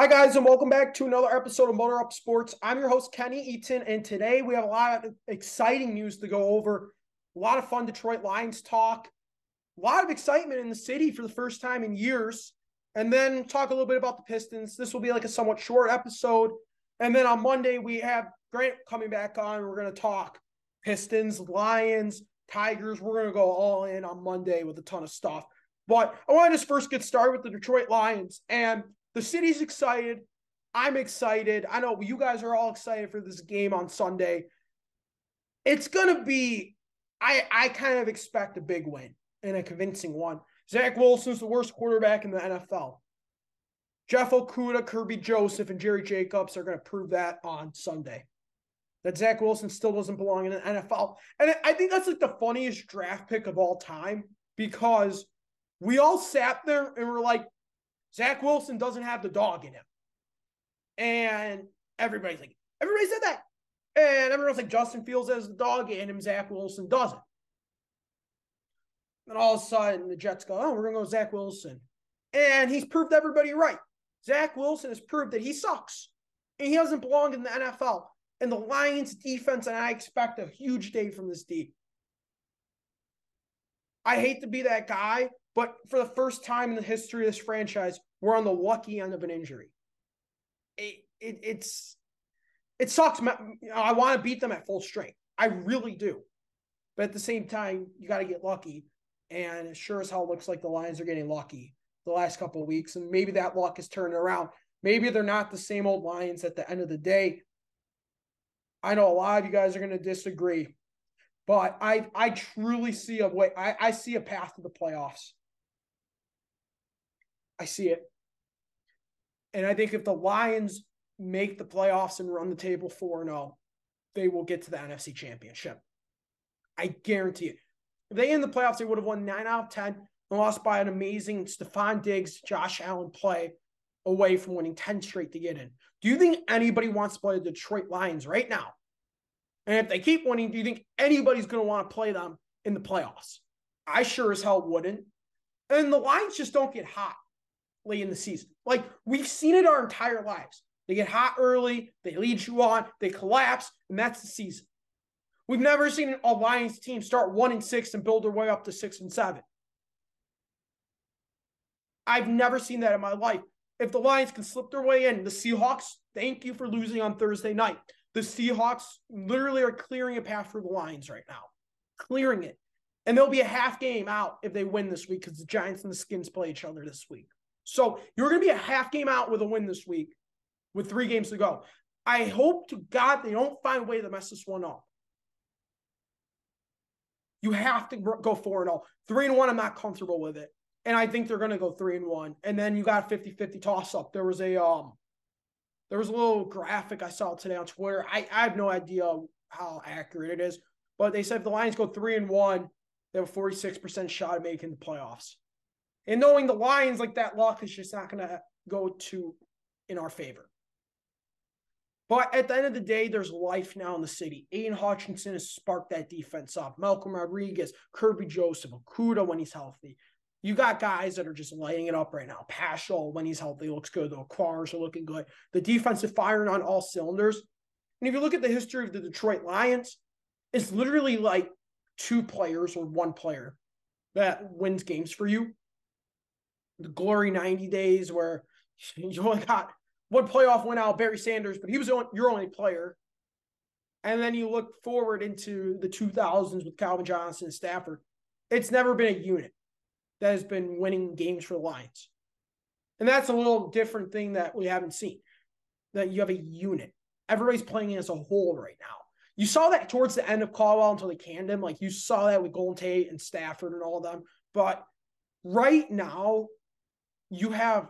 Hi, guys, and welcome back to another episode of Motor Up Sports. I'm your host, Kenny Eaton, and today we have a lot of exciting news to go over. A lot of fun Detroit Lions talk, a lot of excitement in the city for the first time in years, and then talk a little bit about the Pistons. This will be like a somewhat short episode. And then on Monday, we have Grant coming back on. We're going to talk Pistons, Lions, Tigers. We're going to go all in on Monday with a ton of stuff. But I want to just first get started with the Detroit Lions. And the city's excited. I'm excited. I know you guys are all excited for this game on Sunday. It's gonna be. I I kind of expect a big win and a convincing one. Zach Wilson's the worst quarterback in the NFL. Jeff Okudah, Kerby Joseph, and Jerry Jacobs are to prove that on Sunday. That Zach Wilson still doesn't belong in the NFL. And I think that's like the funniest draft pick of all time because we all sat there and were like, Zach Wilson doesn't have the dog in him. And everybody's like, everybody said that. And everyone's like, Justin Fields has the dog in him, Zach Wilson doesn't. And all of a sudden, the Jets go, oh, we're going to go Zach Wilson. And he's proved everybody right. Zach Wilson has proved that he sucks and he doesn't belong in the NFL. And the Lions defense, and I expect a huge day from this D. I hate to be that guy, but for the first time in the history of this franchise, we're on the lucky end of an injury. It, it it's it sucks. I want to beat them at full strength. I really do. But at the same time, you got to get lucky. And it sure as hell looks like the Lions are getting lucky the last couple of weeks. And maybe that luck is turning around. Maybe they're not the same old Lions at the end of the day. I know a lot of you guys are going to disagree, but I I truly see a way. I, I see a path to the playoffs. I see it. And I think if the Lions make the playoffs and run the table 4 0, they will get to the NFC championship. I guarantee it. If they in the playoffs, they would have won 9 out of 10 and lost by an amazing Stefon Diggs, Josh Allen play away from winning 10 straight to get in. Do you think anybody wants to play the Detroit Lions right now? And if they keep winning, do you think anybody's going to want to play them in the playoffs? I sure as hell wouldn't. And the Lions just don't get hot late in the season. Like we've seen it our entire lives. They get hot early, they lead you on, they collapse, and that's the season. We've never seen a Lions team start one and six and build their way up to six and seven. I've never seen that in my life. If the Lions can slip their way in, the Seahawks, thank you for losing on Thursday night. The Seahawks literally are clearing a path for the Lions right now, clearing it. And there'll be a half game out if they win this week because the Giants and the Skins play each other this week. So you're going to be a half game out with a win this week with three games to go. I hope to God they don't find a way to mess this one up. You have to go 4 0. 3 and 1, I'm not comfortable with it. And I think they're going to go 3 and 1. And then you got 50 50 toss up. There was a, um, there was a little graphic I saw today on Twitter. I, I have no idea how accurate it is, but they said if the Lions go 3 and 1, they have a 46% shot of making the playoffs. And knowing the Lions like that luck is just not going to go to in our favor. But at the end of the day, there's life now in the city. Aidan Hutchinson has sparked that defense up. Malcolm Rodriguez, Kerby Joseph, Okudah when he's healthy. You got guys that are just lighting it up right now. Paschal, when he's healthy, looks good. The Aquars are looking good. The defense is firing on all cylinders. And if you look at the history of the Detroit Lions, it's literally like two players or one player that wins games for you the glory 90 days where you only got one playoff win out, Barry Sanders, but he was your only player. And then you look forward into the 2000s with Calvin Johnson and Stafford. It's never been a unit that has been winning games for the Lions. And that's a little different thing that we haven't seen. That you have a unit. Everybody's playing as a whole right now. You saw that towards the end of Caldwell until they canned him. Like you saw that with Golden Tate and Stafford and all of them. But right now, you have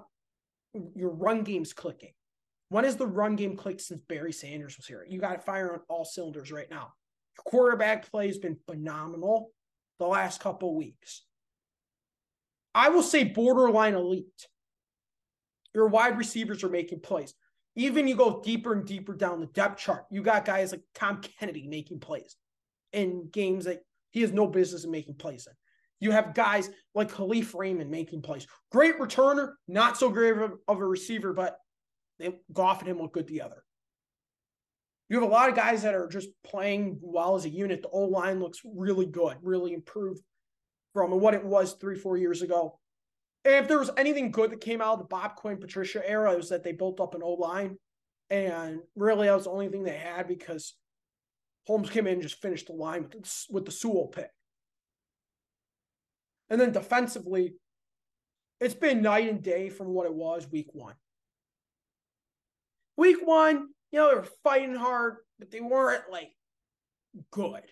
your run games clicking. When has the run game clicked since Barry Sanders was here? You got to fire on all cylinders right now. Your quarterback play has been phenomenal the last couple weeks. I will say borderline elite. Your wide receivers are making plays. Even you go deeper and deeper down the depth chart, you got guys like Tom Kennedy making plays in games that he has no business in making plays in. You have guys like Kalif Raymond making plays. Great returner, not so great of a, of a receiver, but They Goff and him look good together. You have a lot of guys that are just playing well as a unit. The O line looks really good, really improved from what it was three, four years ago. And if there was anything good that came out of the Bob Quinn Patricia era, it was that they built up an O line. And really, that was the only thing they had because Holmes came in and just finished the line with with the Sewell pick. And then defensively, it's been night and day from what it was week one. Week one, you know, they were fighting hard, but they weren't like good.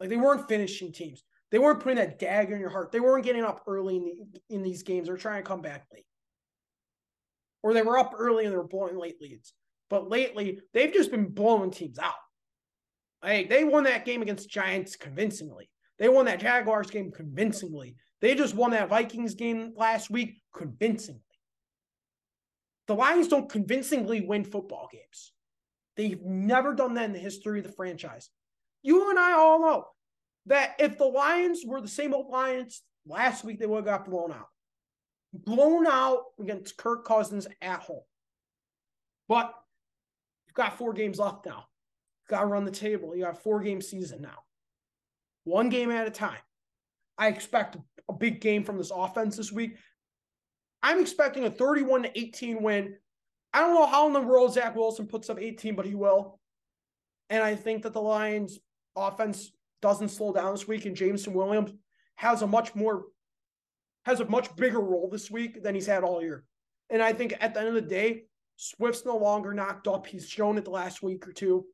Like they weren't finishing teams. They weren't putting that dagger in your heart. They weren't getting up early in the in these games. Were trying to come back late. Or they were up early and they were blowing late leads. But lately, they've just been blowing teams out. Like they won that game against Giants convincingly. They won that Jaguars game convincingly. They just won that Vikings game last week convincingly. The Lions don't convincingly win football games. They've never done that in the history of the franchise. You and I all know that if the Lions were the same old Lions last week, they would have got blown out. Blown out against Kirk Cousins at home. But you've got four games left now. You've got to run the table. You got four game season now. One game at a time. I expect a big game from this offense this week. I'm expecting a 31 to 18 win. I don't know how in the world Zach Wilson puts up 18, but he will. And I think that the Lions offense doesn't slow down this week, and Jameson Williams has a much more has a much bigger role this week than he's had all year. And I think at the end of the day, Swift's no longer knocked up. He's shown it the last week or two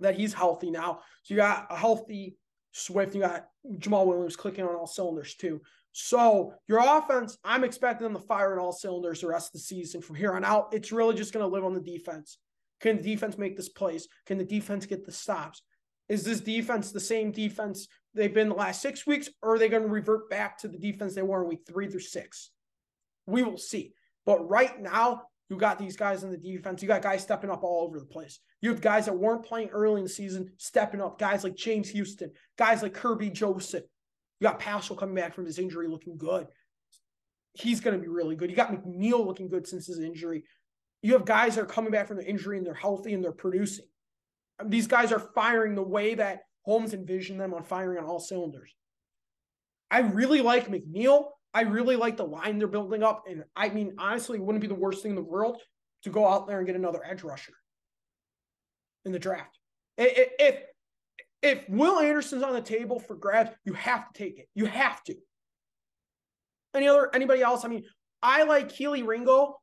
that he's healthy now. So you got a healthy Swift, you got Jamaal Williams clicking on all cylinders too. So your offense, I'm expecting them to fire on all cylinders the rest of the season. From here on out, it's really just going to live on the defense. Can the defense make this plays? Can the defense get the stops? Is this defense the same defense they've been the last six weeks, or are they going to revert back to the defense they were in week three through six? We will see. But right now, you got these guys in the defense. You got guys stepping up all over the place. You have guys that weren't playing early in the season stepping up. Guys like James Houston, guys like Kerby Joseph, you got Paschal coming back from his injury looking good. He's going to be really good. You got McNeill looking good since his injury. You have guys that are coming back from their injury and they're healthy and they're producing. Um, these guys are firing the way that Holmes envisioned them on firing on all cylinders. I really like McNeill. I really like the line they're building up. And I mean, honestly, it wouldn't be the worst thing in the world to go out there and get another edge rusher in the draft. If if Will Anderson's on the table for grabs, you have to take it. You have to. Any other anybody else? I mean, I like Kelee Ringo.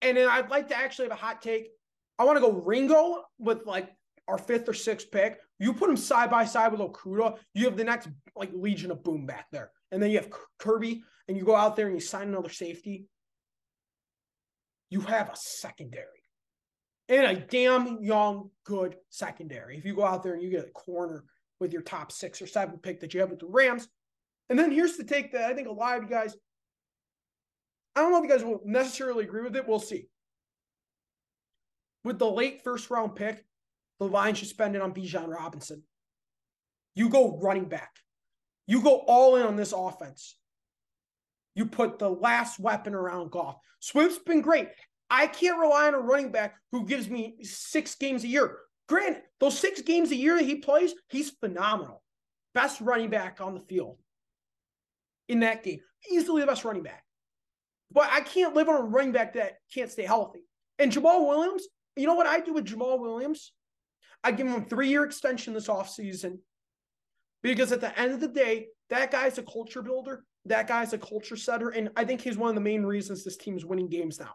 And then I'd like to actually have a hot take. I want to go Ringo with like our fifth or sixth pick. You put him side by side with Okudah, you have the next like legion of boom back there. And then you have Kerby, and you go out there and you sign another safety. You have a secondary and a damn young, good secondary. If you go out there and you get a corner with your top six or seven pick that you have with the Rams. And then here's the take that I think a lot of you guys, I don't know if you guys will necessarily agree with it. We'll see. With the late first round pick, the Lions should spend it on Bijan Robinson. You go running back. You go all in on this offense. You put the last weapon around Goff. Swift's been great. I can't rely on a running back who gives me six games a year. Granted, those six games a year that he plays, he's phenomenal. Best running back on the field in that game. Easily the best running back. But I can't live on a running back that can't stay healthy. And Jamaal Williams, you know what I do with Jamaal Williams? I give him a three year extension this offseason because at the end of the day, that guy's a culture builder. That guy's a culture setter. And I think he's one of the main reasons this team is winning games now.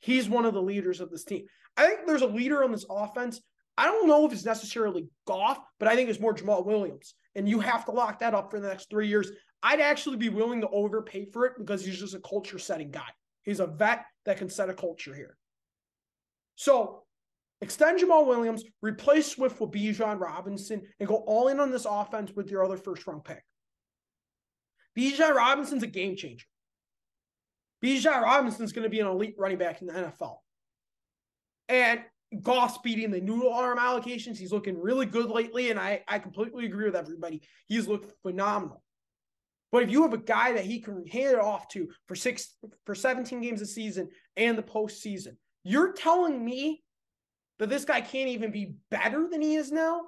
He's one of the leaders of this team. I think there's a leader on this offense. I don't know if it's necessarily Goff, but I think it's more Jamaal Williams. And you have to lock that up for the next three years. I'd actually be willing to overpay for it because he's just a culture setting guy. He's a vet that can set a culture here. So extend Jamaal Williams, replace Swift with Bijan Robinson, and go all in on this offense with your other first round pick. Bijan Robinson's a game changer. Bijan Robinson's going to be an elite running back in the NFL. And Goff beating the noodle arm allocations. He's looking really good lately, and I, I completely agree with everybody. He's looked phenomenal. But if you have a guy that he can hand it off to for six for 17 games a season and the postseason, you're telling me that this guy can't even be better than he is now?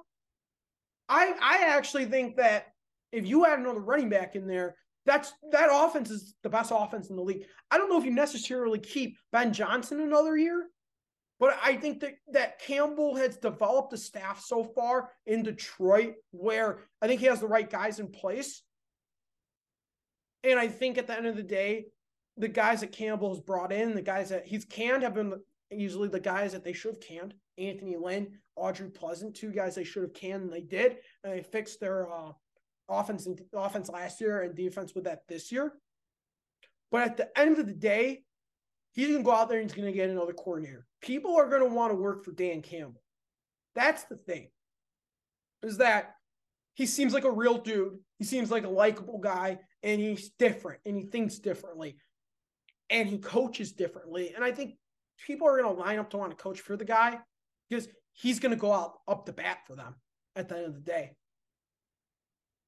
I I actually think that if you add another running back in there, that's that offense is the best offense in the league. I don't know if you necessarily keep Ben Johnson another year, but I think that that Campbell has developed a staff so far in Detroit where I think he has the right guys in place. And I think at the end of the day, the guys that Campbell has brought in, the guys that he's canned have been usually the guys that they should have canned. Anthony Lynn, Aubrey Pleasant, two guys they should have canned, and they did. And they fixed their uh, offense and offense last year and defense with that this year. But at the end of the day, he's going to go out there and he's going to get another coordinator. People are going to want to work for Dan Campbell. That's the thing. Is that he seems like a real dude. He seems like a likable guy and he's different and he thinks differently and he coaches differently. And I think people are going to line up to want to coach for the guy because he's going to go out up the bat for them at the end of the day.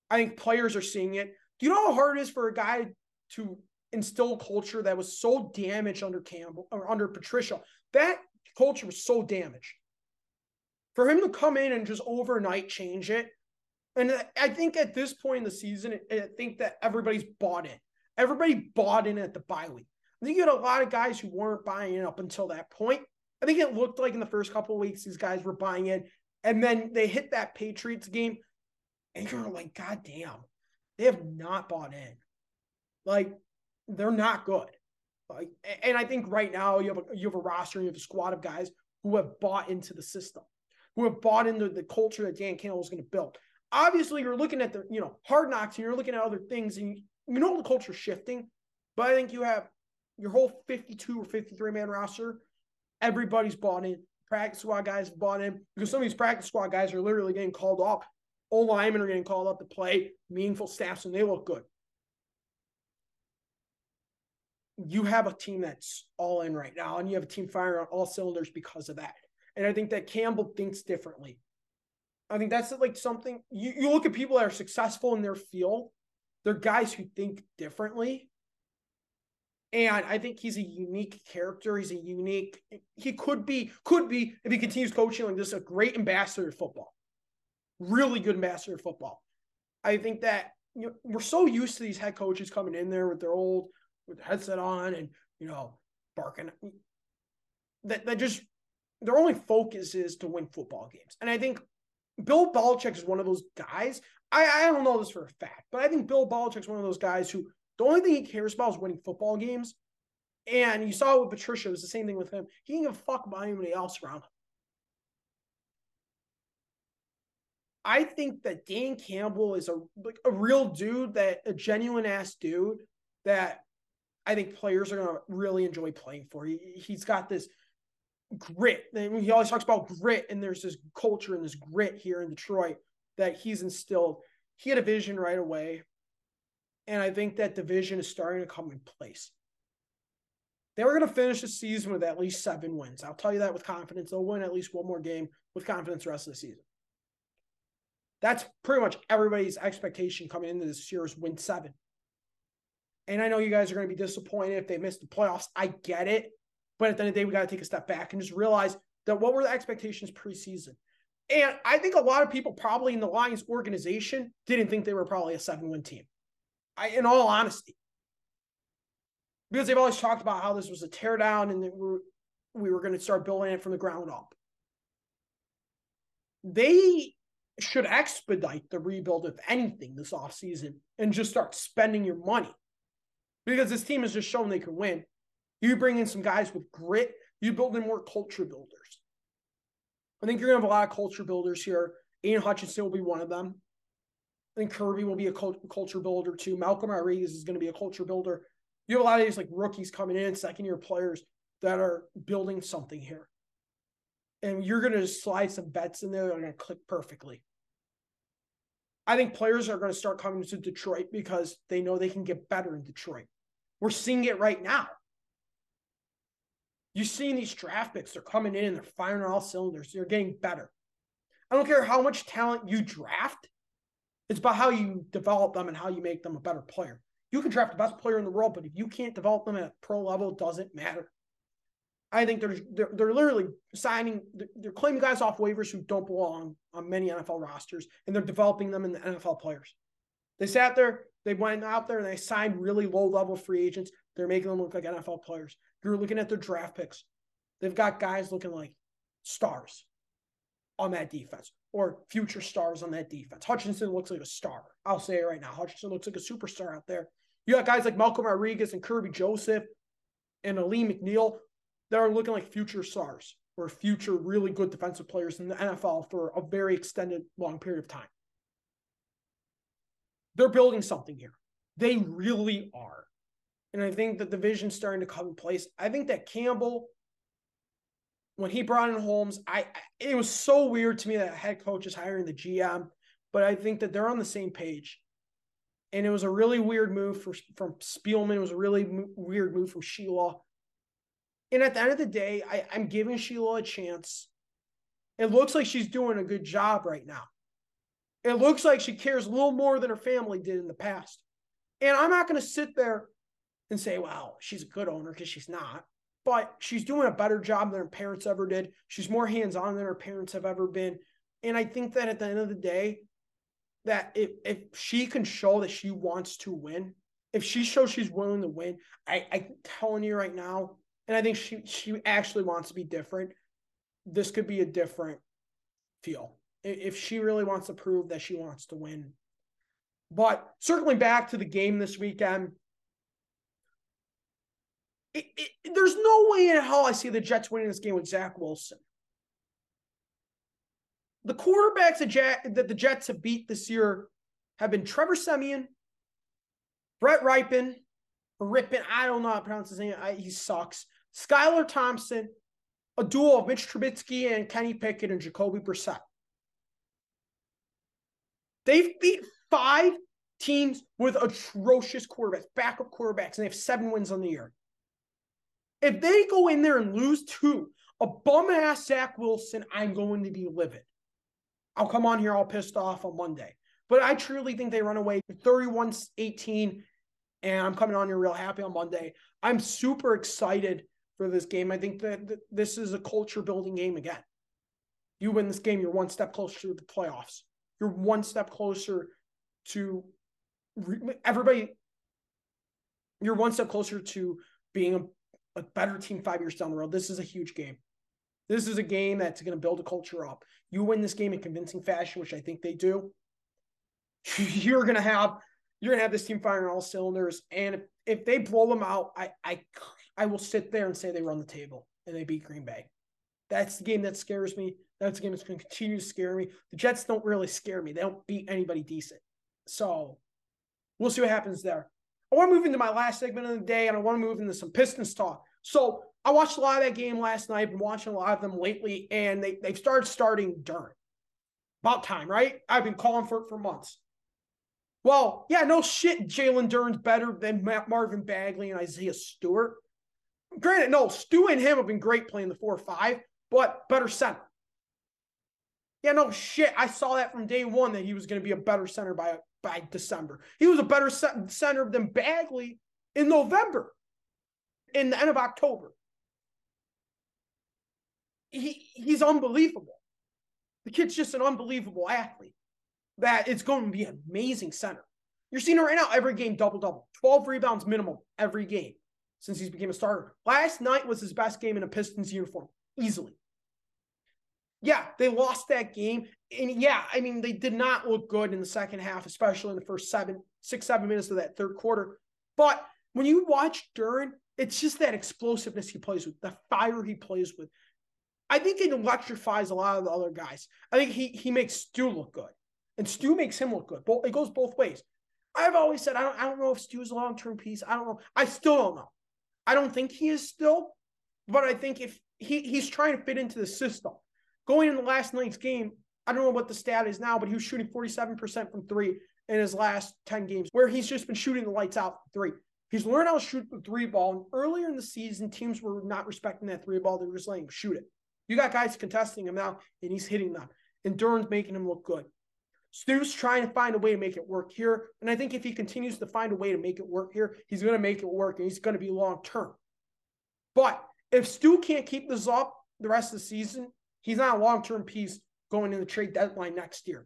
I think players are seeing it. Do you know how hard it is for a guy to instill culture that was so damaged under Campbell or under Patricia? That culture was so damaged. For him to come in and just overnight change it, and I think at this point in the season, I think that everybody's bought in. Everybody bought in at the bye week. I think you had a lot of guys who weren't buying in up until that point. I think it looked like in the first couple of weeks these guys were buying in, and then they hit that Patriots game and you're like, God damn, they have not bought in. Like, they're not good. Like, and I think right now you have a you have a roster, you have a squad of guys who have bought into the system, who have bought into the culture that Dan Campbell is going to build. Obviously, you're looking at the you know hard knocks, and you're looking at other things, and you, you know the culture's shifting. But I think you have your whole 52 or 53 man roster. Everybody's bought in. Practice squad guys bought in because some of these practice squad guys are literally getting called off O linemen are getting called up to play meaningful snaps and they look good. You have a team that's all in right now, and you have a team firing on all cylinders because of that. And I think that Campbell thinks differently. I think that's like something you, you look at people that are successful in their field, they're guys who think differently. And I think he's a unique character. He's a unique, he could be, could be, if he continues coaching like this, a great ambassador of football really good ambassador of football. I think that you know, we're so used to these head coaches coming in there with their old with the headset on and you know barking that that just their only focus is to win football games. And I think Bill Belichick is one of those guys. I, I don't know this for a fact, but I think Bill Belichick is one of those guys who the only thing he cares about is winning football games. And you saw with Patricia, it was the same thing with him. He didn't give a fuck about anybody else around him. I think that Dan Campbell is a like a real dude that a genuine ass dude that I think players are gonna really enjoy playing for. He, he's got this grit. He always talks about grit, and there's this culture and this grit here in Detroit that he's instilled. He had a vision right away, and I think that division is starting to come in place. They were going to finish the season with at least seven wins. I'll tell you that with confidence. They'll win at least one more game with confidence the rest of the season. That's pretty much everybody's expectation coming into this year is win seven. And I know you guys are going to be disappointed if they miss the playoffs. I get it. But at the end of the day, we got to take a step back and just realize that what were the expectations preseason? And I think a lot of people probably in the Lions organization didn't think they were probably a seven win team. I, in all honesty, because they've always talked about how this was a teardown and that we're, we were going to start building it from the ground up. They should expedite the rebuild, if anything, this offseason and just start spending your money because this team has just shown they can win. You bring in some guys with grit, you build in more culture builders. I think you're going to have a lot of culture builders here. Aidan Hutchinson will be one of them. I think Kerby will be a culture builder too. Malcolm Rodriguez is going to be a culture builder. You have a lot of these like rookies coming in, second year players that are building something here. And you're going to slide some bets in there that are going to click perfectly. I think players are going to start coming to Detroit because they know they can get better in Detroit. We're seeing it right now. You're seeing these draft picks, they're coming in and they're firing on all cylinders. They're getting better. I don't care how much talent you draft, It's about how you develop them and how you make them a better player. You can draft the best player in the world, but if you can't develop them at pro level, it doesn't matter. I think they're, they're they're literally signing they're claiming guys off waivers who don't belong on many NFL rosters, and they're developing them in the NFL players. They sat there, they went out there, and they signed really low level free agents. They're making them look like NFL players. You're looking at their draft picks; they've got guys looking like stars on that defense or future stars on that defense. Hutchinson looks like a star. I'll say it right now. Hutchinson looks like a superstar out there. You got guys like Malcolm Rodriguez and Kerby Joseph and Alim McNeill that are looking like future stars or future really good defensive players in the NFL for a very extended long period of time. They're building something here. They really are. And I think that the vision's starting to come in place. I think that Campbell, when he brought in Holmes, I it was so weird to me that head coach is hiring the GM, but I think that they're on the same page. And it was a really weird move for, from Spielman. It was a really weird move from Sheila. And at the end of the day, I, I'm giving Sheila a chance. It looks like she's doing a good job right now. It looks like she cares a little more than her family did in the past. And I'm not going to sit there and say, wow, she's a good owner because she's not. But she's doing a better job than her parents ever did. She's more hands on than her parents have ever been. And I think that at the end of the day, that if, if she can show that she wants to win, if she shows she's willing to win, I, I'm telling you right now, and I think she she actually wants to be different. This could be a different feel if she really wants to prove that she wants to win. But circling back to the game this weekend, it, it, there's no way in hell I see the Jets winning this game with Zach Wilson. The quarterbacks that, the Jets have beat this year have been Trevor Siemian, Brett Ripon, Ripon. I don't know how to pronounce his name. I, he sucks. Skylar Thompson, a duo of Mitch Trubisky and Kenny Pickett and Jacoby Brissett. They've beat five teams with atrocious quarterbacks, backup quarterbacks, and they have seven wins on the year. If they go in there and lose two, a bum ass Zach Wilson, I'm going to be livid. I'll come on here all pissed off on Monday. But I truly think they run away 31 18, and I'm coming on here real happy on Monday. I'm super excited for this game. I think that, this is a culture building game again. You win this game, you're one step closer to the playoffs. You're one step closer to everybody. You're one step closer to being a, better team five years down the road. This is a huge game. This is a game that's going to build a culture up. You win this game in convincing fashion, which I think they do. You're going to have you're going to have this team firing all cylinders, and if, if they blow them out, I I I will sit there and say they run the table and they beat Green Bay. That's the game that scares me. That's the game that's going to continue to scare me. The Jets don't really scare me. They don't beat anybody decent. So we'll see what happens there. I want to move into my last segment of the day, and I want to move into some Pistons talk. So I watched a lot of that game last night. Been watching a lot of them lately, and they they've started starting Duren. About time, right? I've been calling for it for months. Well, yeah, no shit. Jalen Duren's better than Marvin Bagley and Isaiah Stewart. Granted, no, Stu and him have been great playing the four or five, but better center. Yeah, no shit. I saw that from day one that he was going to be a better center by by December. He was a better center than Bagley in November, in the end of October. He he's unbelievable. The kid's just an unbelievable athlete. That it's going to be an amazing center. You're seeing it right now. Every game, double double, twelve rebounds minimum every game since he's became a starter. Last night was his best game in a Pistons uniform, easily. Yeah, they lost that game. And yeah, I mean, they did not look good in the second half, especially in the first seven, six, seven minutes of that third quarter. But when you watch Duren, it's just that explosiveness he plays with, the fire he plays with. I think it electrifies a lot of the other guys. I think he he makes Stu look good, and Stu makes him look good. Both it goes both ways. I've always said I don't I don't know if Stu's a long term piece. I don't know. I still don't know. I don't think he is still, but I think if he he's trying to fit into the system. Going into last night's game, I don't know what the stat is now, but he was shooting 47% from three in his last 10 games, where he's just been shooting the lights out three. He's learned how to shoot the three ball. And earlier in the season, teams were not respecting that three ball. They were just letting him shoot it. You got guys contesting him now, and he's hitting them. And Duren's making him look good. Stu's trying to find a way to make it work here. And I think if he continues to find a way to make it work here, he's going to make it work and he's going to be long term. But if Stu can't keep this up the rest of the season, he's not a long term piece going in the trade deadline next year.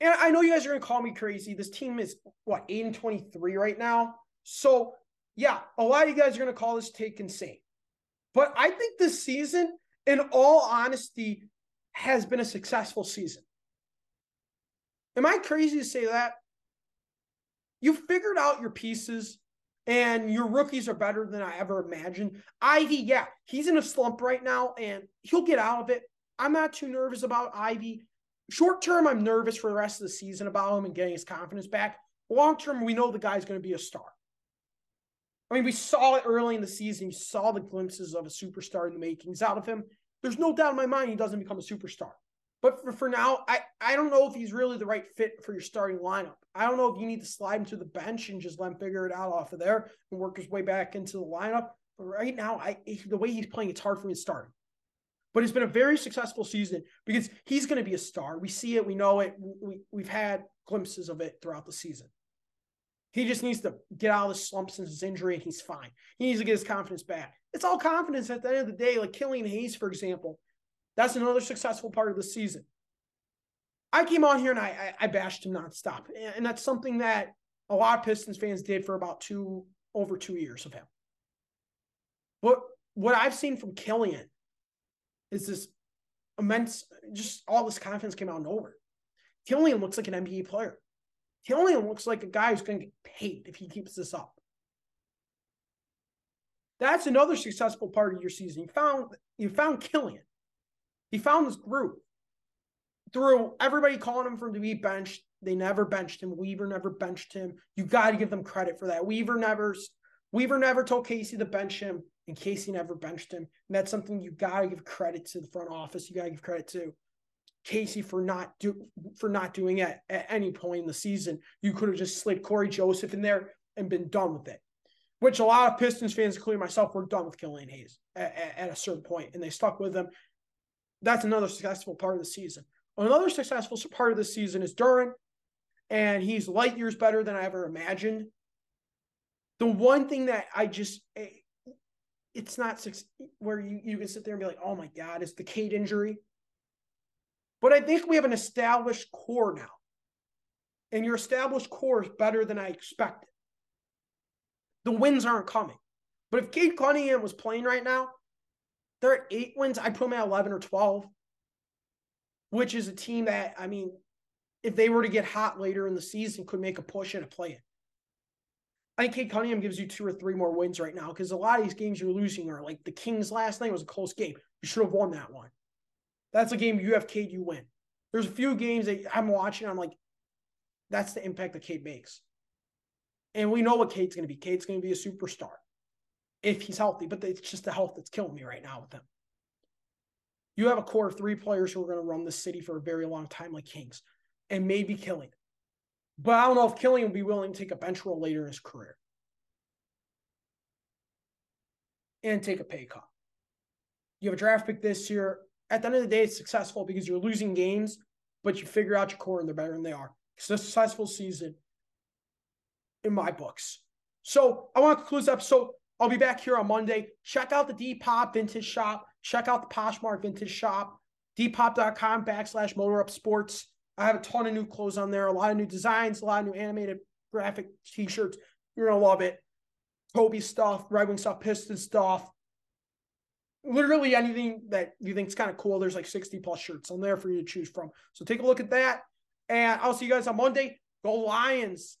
And I know you guys are going to call me crazy. This team is what, 8 and 23 right now. So, yeah, a lot of you guys are going to call this take insane. But I think this season, in all honesty, has been a successful season. Am I crazy to say that? You figured out your pieces and your rookies are better than I ever imagined. Ivy, yeah, he's in a slump right now and he'll get out of it. I'm not too nervous about Ivy. Short term, I'm nervous for the rest of the season about him and getting his confidence back. Long term, we know the guy's going to be a star. I mean, we saw it early in the season. You saw the glimpses of a superstar in the makings out of him. There's no doubt in my mind he doesn't become a superstar. But for, for now, I, I don't know if he's really the right fit for your starting lineup. I don't know if you need to slide him to the bench and just let him figure it out off of there and work his way back into the lineup. But right now, I the way he's playing, it's hard for me to start him. But it's been a very successful season because he's going to be a star. We see it, we know it. We, we've had glimpses of it throughout the season. He just needs to get out of the slump since his injury and he's fine. He needs to get his confidence back. It's all confidence at the end of the day. Like Killian Hayes, for example, that's another successful part of the season. I came on here and I, I, I bashed him nonstop. And that's something that a lot of Pistons fans did for about two, over two years of him. But what I've seen from Killian is this immense, just all this confidence came out of nowhere. Killian looks like an NBA player. Killian looks like a guy who's going to get paid if he keeps this up. That's another successful part of your season. You found you found Killian. He found this group through everybody calling him from the beat bench. They never benched him. Weaver never benched him. You got to give them credit for that. Weaver never Weaver never told Casey to bench him and Casey never benched him. And that's something you got to give credit to the front office. You got to give credit to Casey for not do for not doing it at any point in the season. You could have just slid Cory Joseph in there and been done with it. Which a lot of Pistons fans, including myself, were done with Killian Hayes at, at, at a certain point, and they stuck with him. That's another successful part of the season. Another successful part of the season is Duren, and he's light years better than I ever imagined. The one thing that I just eh, it's not six where you, you can sit there and be like, oh my God, it's the Cade injury. But I think we have an established core now. And your established core is better than I expected. The wins aren't coming. But if Cade Cunningham was playing right now, they're at eight wins. I put them at 11 or 12, which is a team that, I mean, if they were to get hot later in the season, could make a push and a play in. I think Cade Cunningham gives you two or three more wins right now because a lot of these games you're losing are like the Kings last night was a close game. You should have won that one. That's a game you have Cade, you win. There's a few games that I'm watching. I'm like, that's the impact that Cade makes. And we know what Cade's going to be. Cade's going to be a superstar if he's healthy, but it's just the health that's killing me right now with him. You have a core of three players who are going to run the city for a very long time, like Kings, and maybe Killian. But I don't know if Killian will be willing to take a bench role later in his career and take a pay cut. You have a draft pick this year. At the end of the day, it's successful because you're losing games, but you figure out your core and they're better than they are. It's a successful season in my books. So I want to conclude this episode. I'll be back here on Monday. Check out the Depop Vintage Shop. Check out the Poshmark Vintage Shop. Depop.com backslash Motor Up Sports. I have a ton of new clothes on there, a lot of new designs, a lot of new animated graphic t-shirts. You're gonna love it. Kobe stuff, Red Wing stuff, Piston stuff. Literally anything that you think is kind of cool. There's like 60 plus shirts on there for you to choose from. So take a look at that. And I'll see you guys on Monday. Go Lions.